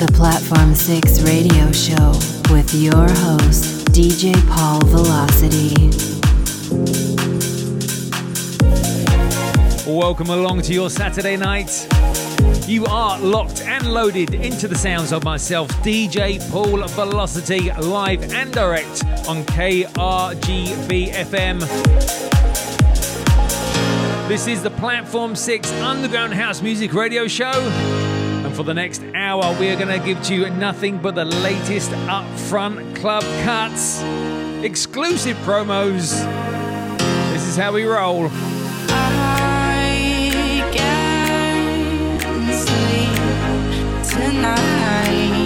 the Platform 6 radio show with your host, DJ Paul Velocity. Welcome along to your Saturday night. You are locked and loaded into the sounds of myself, DJ Paul Velocity, live and direct on KRGB FM. This is the Platform 6 Underground House Music Radio Show. For the next hour, we are going to give to you nothing but the latest upfront club cuts, exclusive promos. This is how we roll. tonight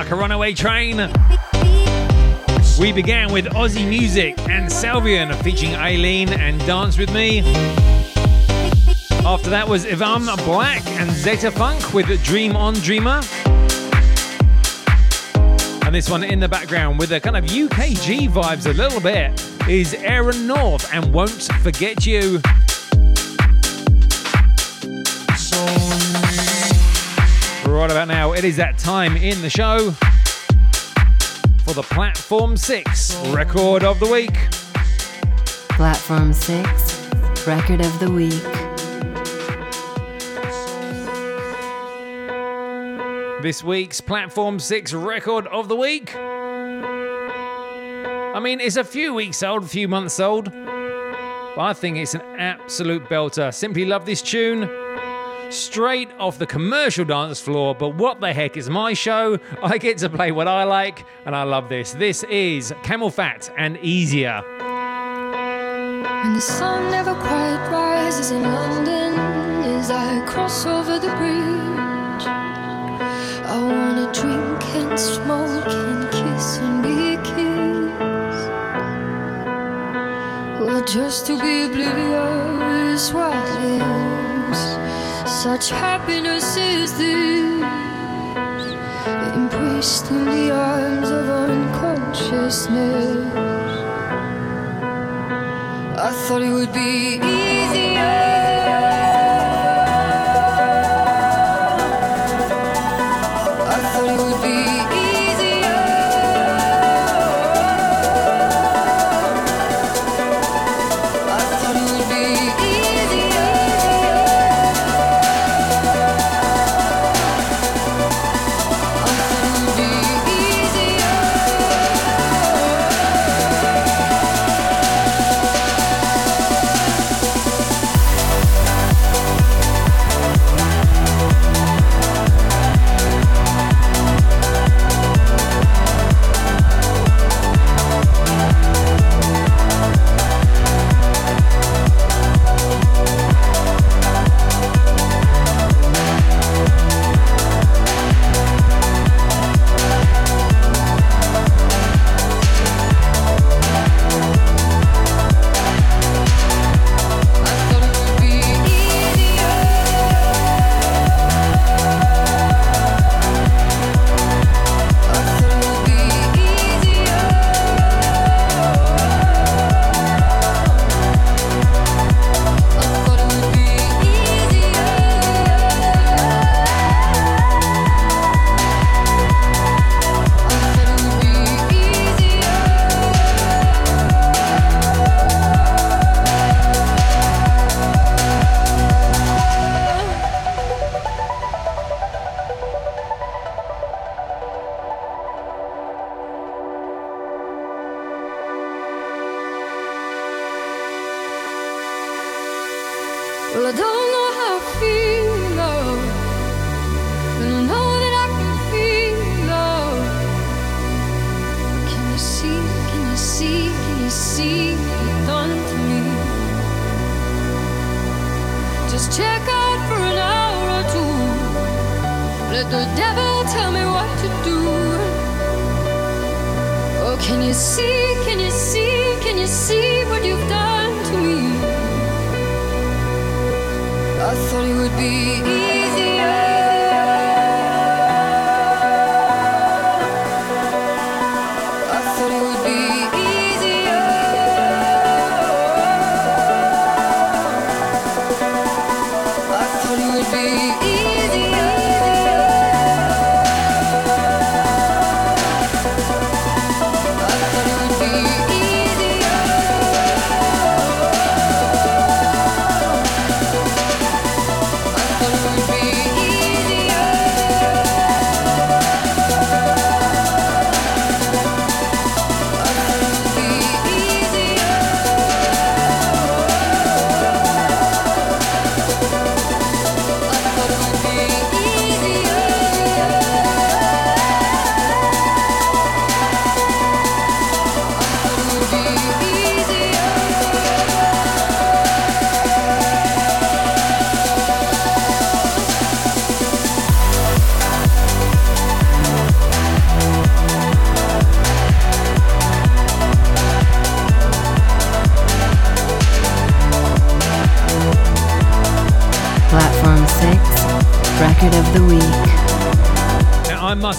like a runaway train. We began with Aussie music and Salvian featuring Aileen and Dance With Me. After that was Ivan Black and Zeta Funk with Dream On Dreamer. And this one in the background with a kind of UKG vibes a little bit is Aaron North and Won't Forget You. It is that time in the show for the Platform 6 Record of the Week. Platform 6 Record of the Week. This week's Platform 6 Record of the Week. I mean, it's a few weeks old, a few months old, but I think it's an absolute belter. Simply love this tune straight off the commercial dance floor. But what the heck is my show? I get to play what I like, and I love this. This is CamelPhat and Easier. When the sun never quite rises in London, as I cross over the bridge, I wanna drink and smoke and kiss and be kissed. Well, just to be oblivious while such happiness is this, embraced in the arms of unconsciousness. I thought it would be easier.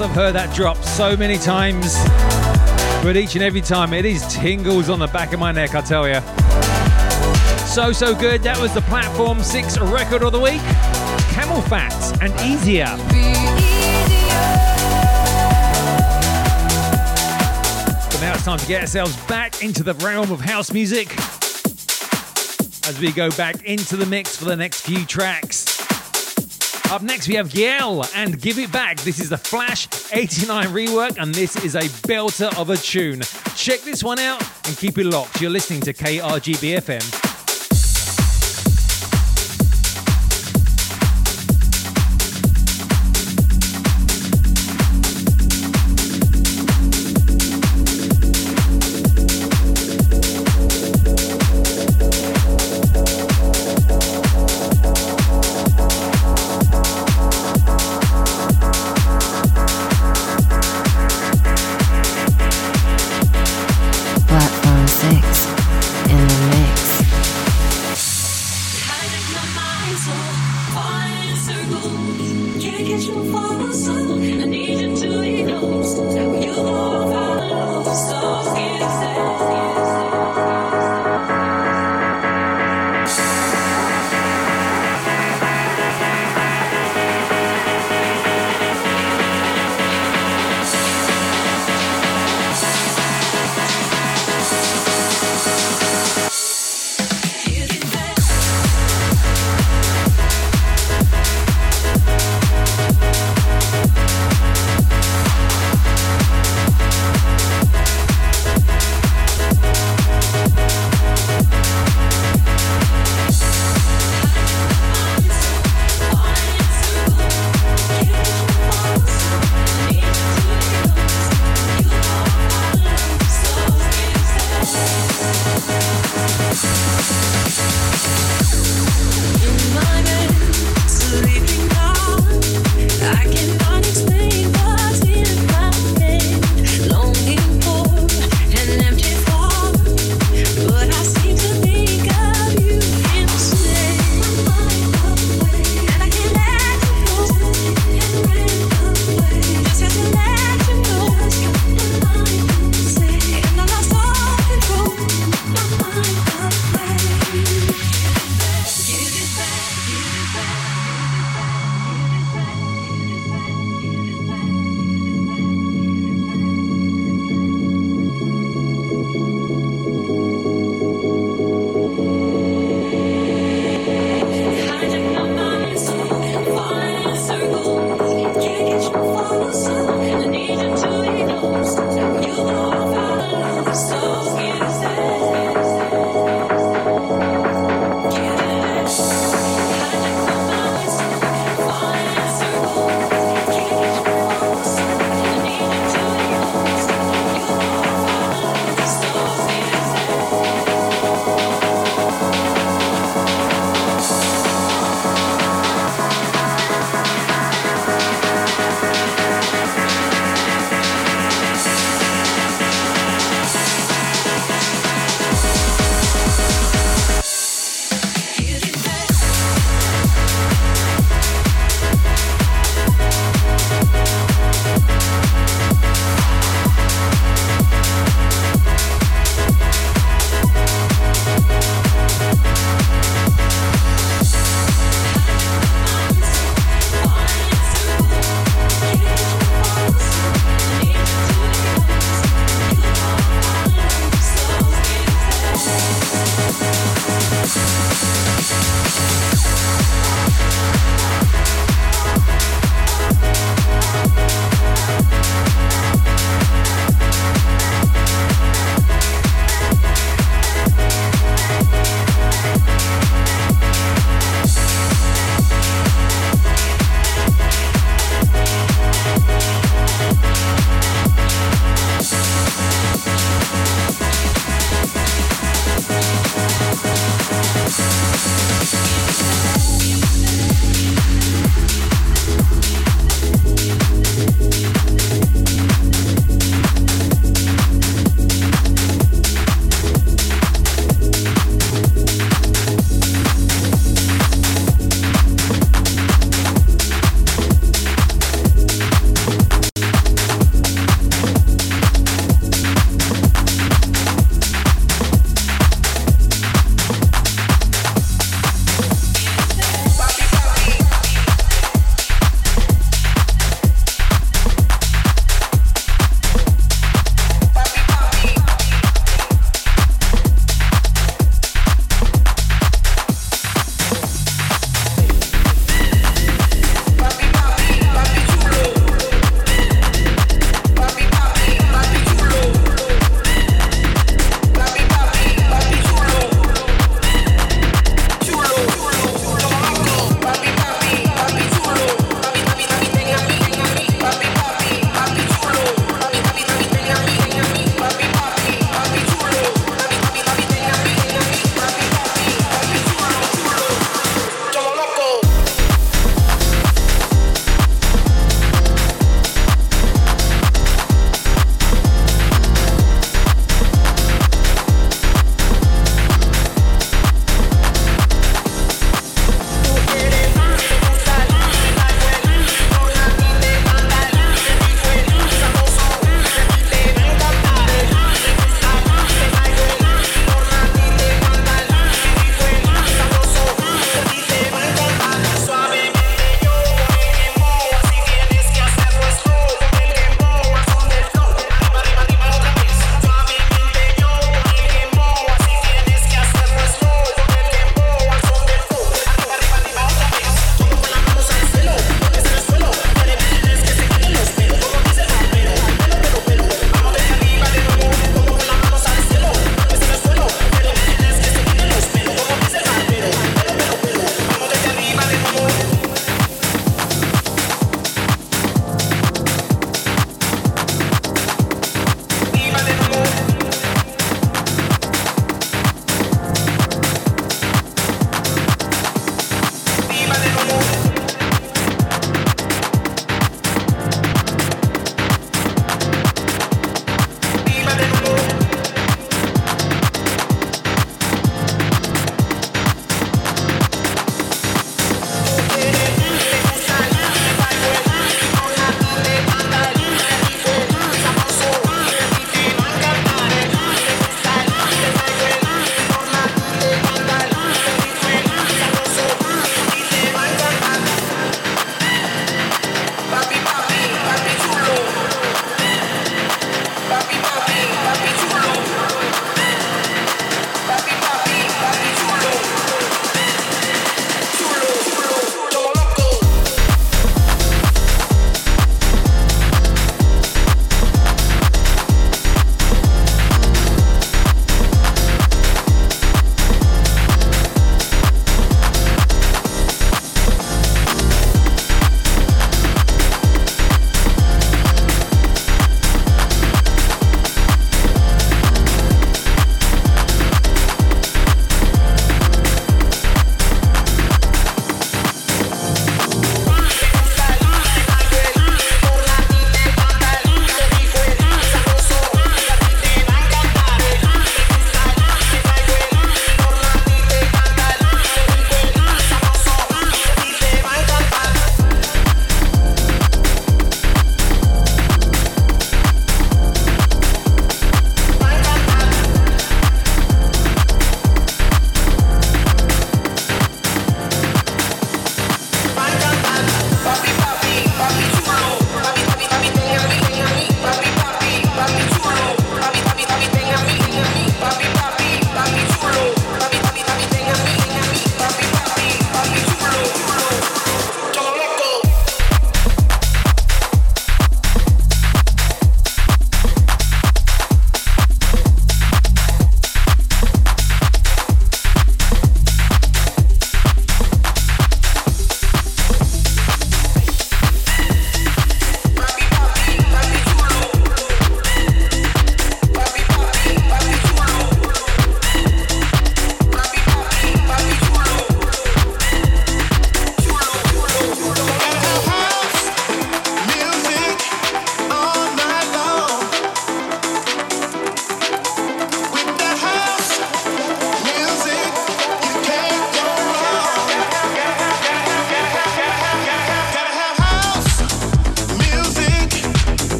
I've heard that drop so many times, but each and every time it is tingles on the back of my neck, I tell you. So, so good. That was the Platform 6 record of the week CamelPhat and Easier. So now it's time to get ourselves back into the realm of house music as we go back into the mix for the next few tracks. Up next, we have Giel and Give It Back. This is the Flash 89 rework, and this is a belter of a tune. Check this one out and keep it locked. You're listening to KRGBFM.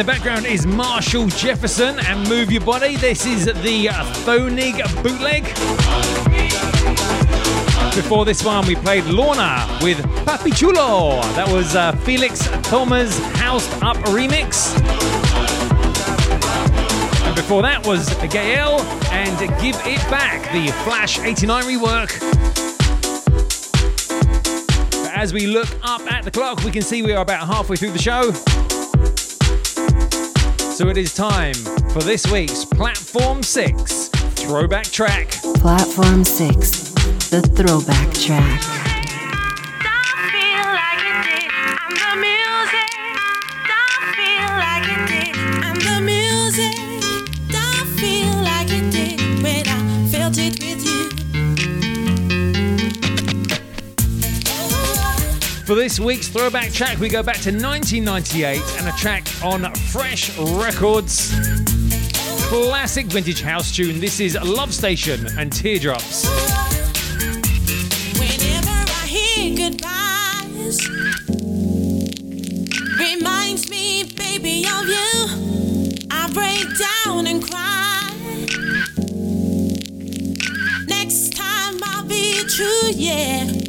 In the background is Marshall Jefferson and Move Your Body. This is the Thonig bootleg. Before this one, we played Lorna with Papi Chulo. That was uh, Felix Thomas Housed Up remix. And before that was Gael and Give It Back, the Flash 89 rework as we look up at the clock, we can see we are about halfway through the show. So it is time for this week's Platform 6 throwback track. Platform 6, the throwback track. For this week's throwback track, we go back to 1998 and a track on Fresh Records. Classic vintage house tune. This is Love Station and Teardrops. Whenever I hear goodbyes, reminds me, baby, of you. I break down and cry. Next time I'll be true, yeah.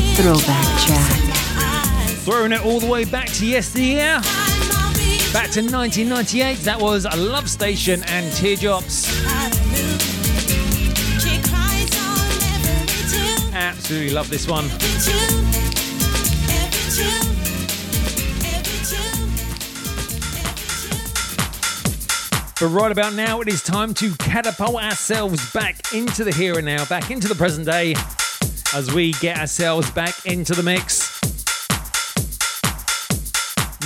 Throwback track. Throwing it all the way back to yesteryear. Back to 1998, that was a Love Station and Teardrops. Absolutely love this one. But right about now, it is time to catapult ourselves back into the here and now, back into the present day as we get ourselves back into the mix.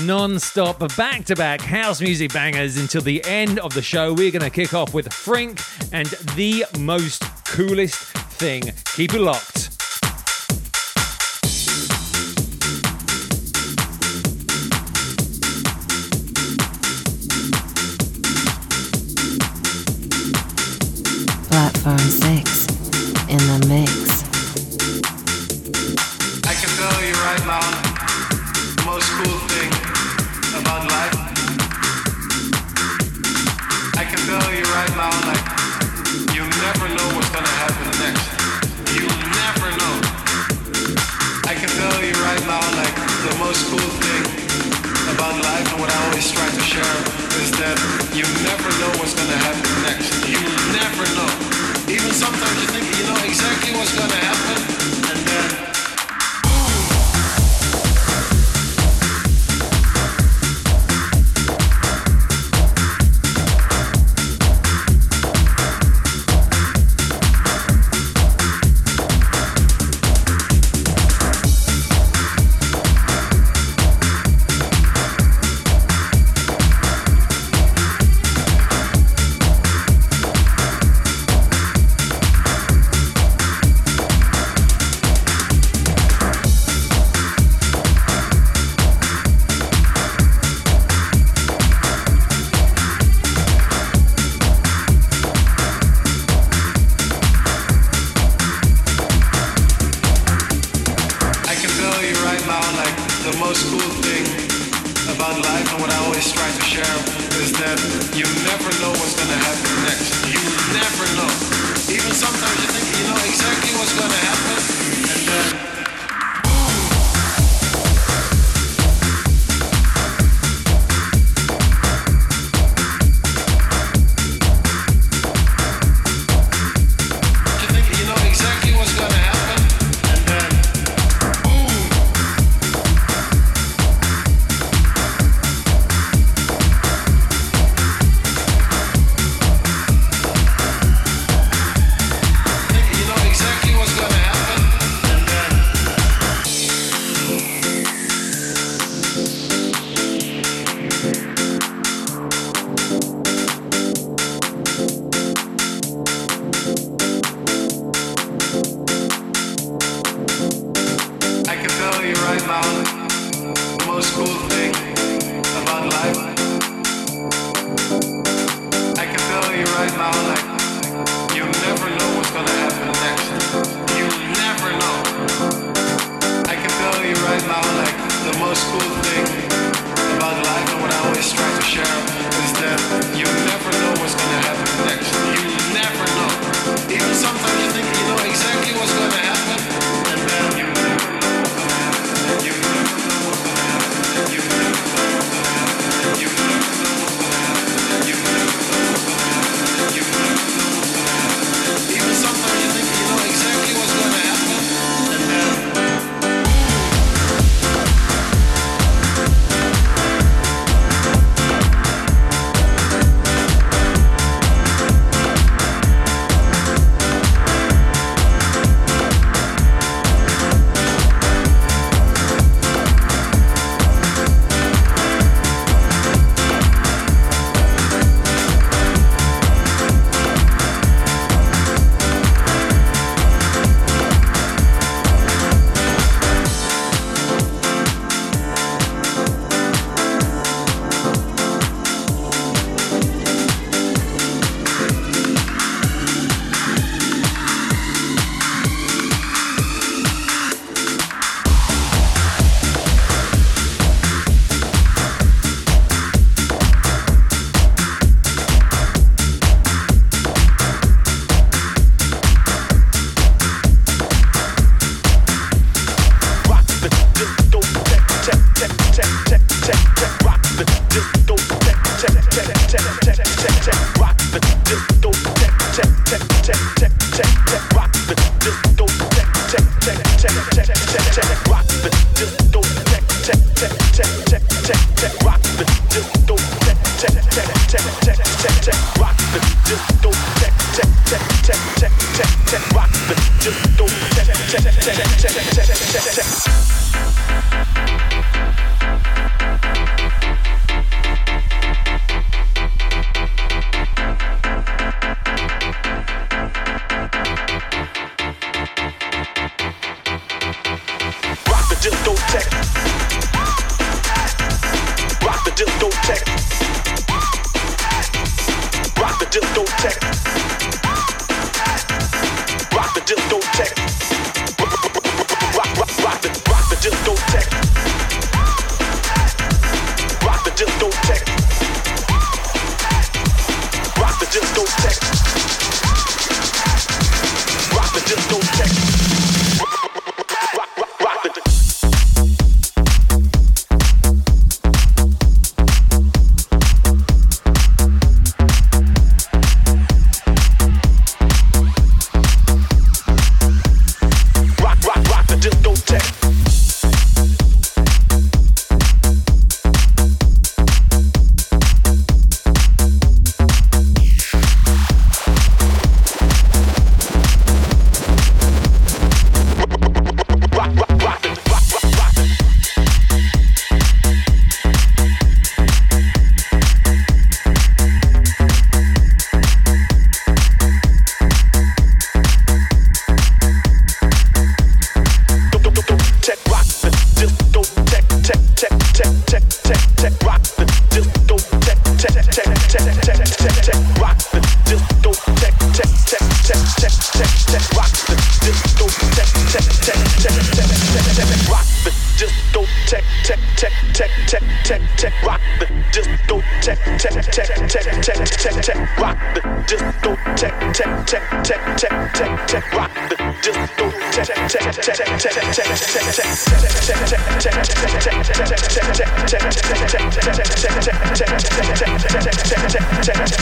Non stop, back to back house music bangers until the end of the show. We're going to kick off with Frink and the most coolest thing. Keep it locked. Platform 6 in the mix. You never know what's going to happen next. You never know. Even sometimes you think you know exactly what's going to happen.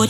We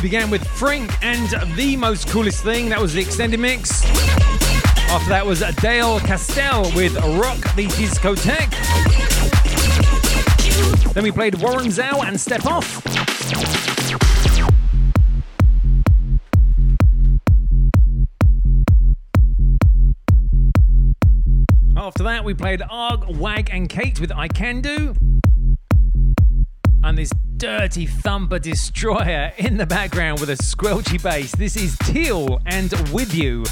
began with Frank and The Most Coolest Thing. That was the extended mix. After that was Dale Castell with Rock the Discotheque. Then we played Warren Zhao and Step Off. After that, we played Arg, Wag, and Kate with I Can Do. Dirty thumper destroyer in the background with a squelchy bass. This is Teal and With You.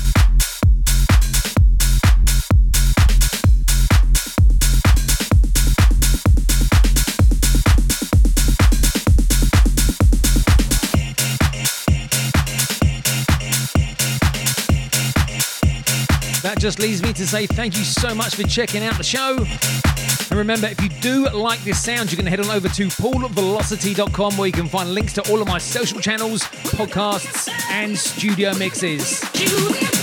That just leaves me to say thank you so much for checking out the show. And remember, if you do like this sound, you can head on over to paulvelocity.com where you can find links to all of my social channels, podcasts, and studio mixes.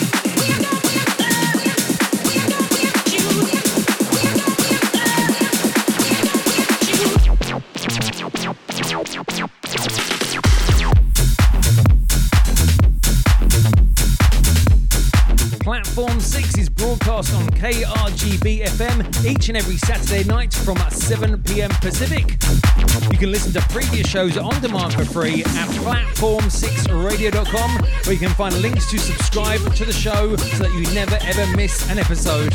Broadcast on KRGB FM each and every Saturday night from 7 pm Pacific. You can listen to previous shows on demand for free at platform6radio.com where you can find links to subscribe to the show so that you never ever miss an episode.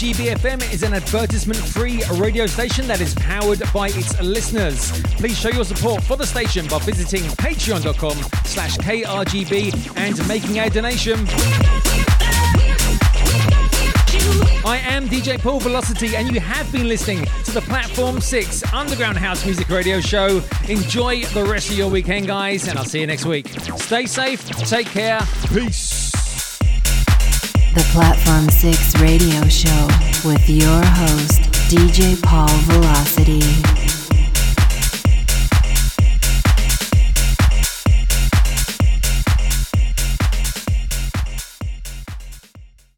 KRGB FM is an advertisement free radio station that is powered by its listeners. Please show your support for the station by visiting patreon.com slash KRGB and making a donation. I am DJ Paul Velocity, and you have been listening to the Platform 6 Underground House Music Radio Show. Enjoy the rest of your weekend, guys, and I'll see you next week. Stay safe, take care, peace. The Platform 6 radio show with your host, DJ Paul Velocity.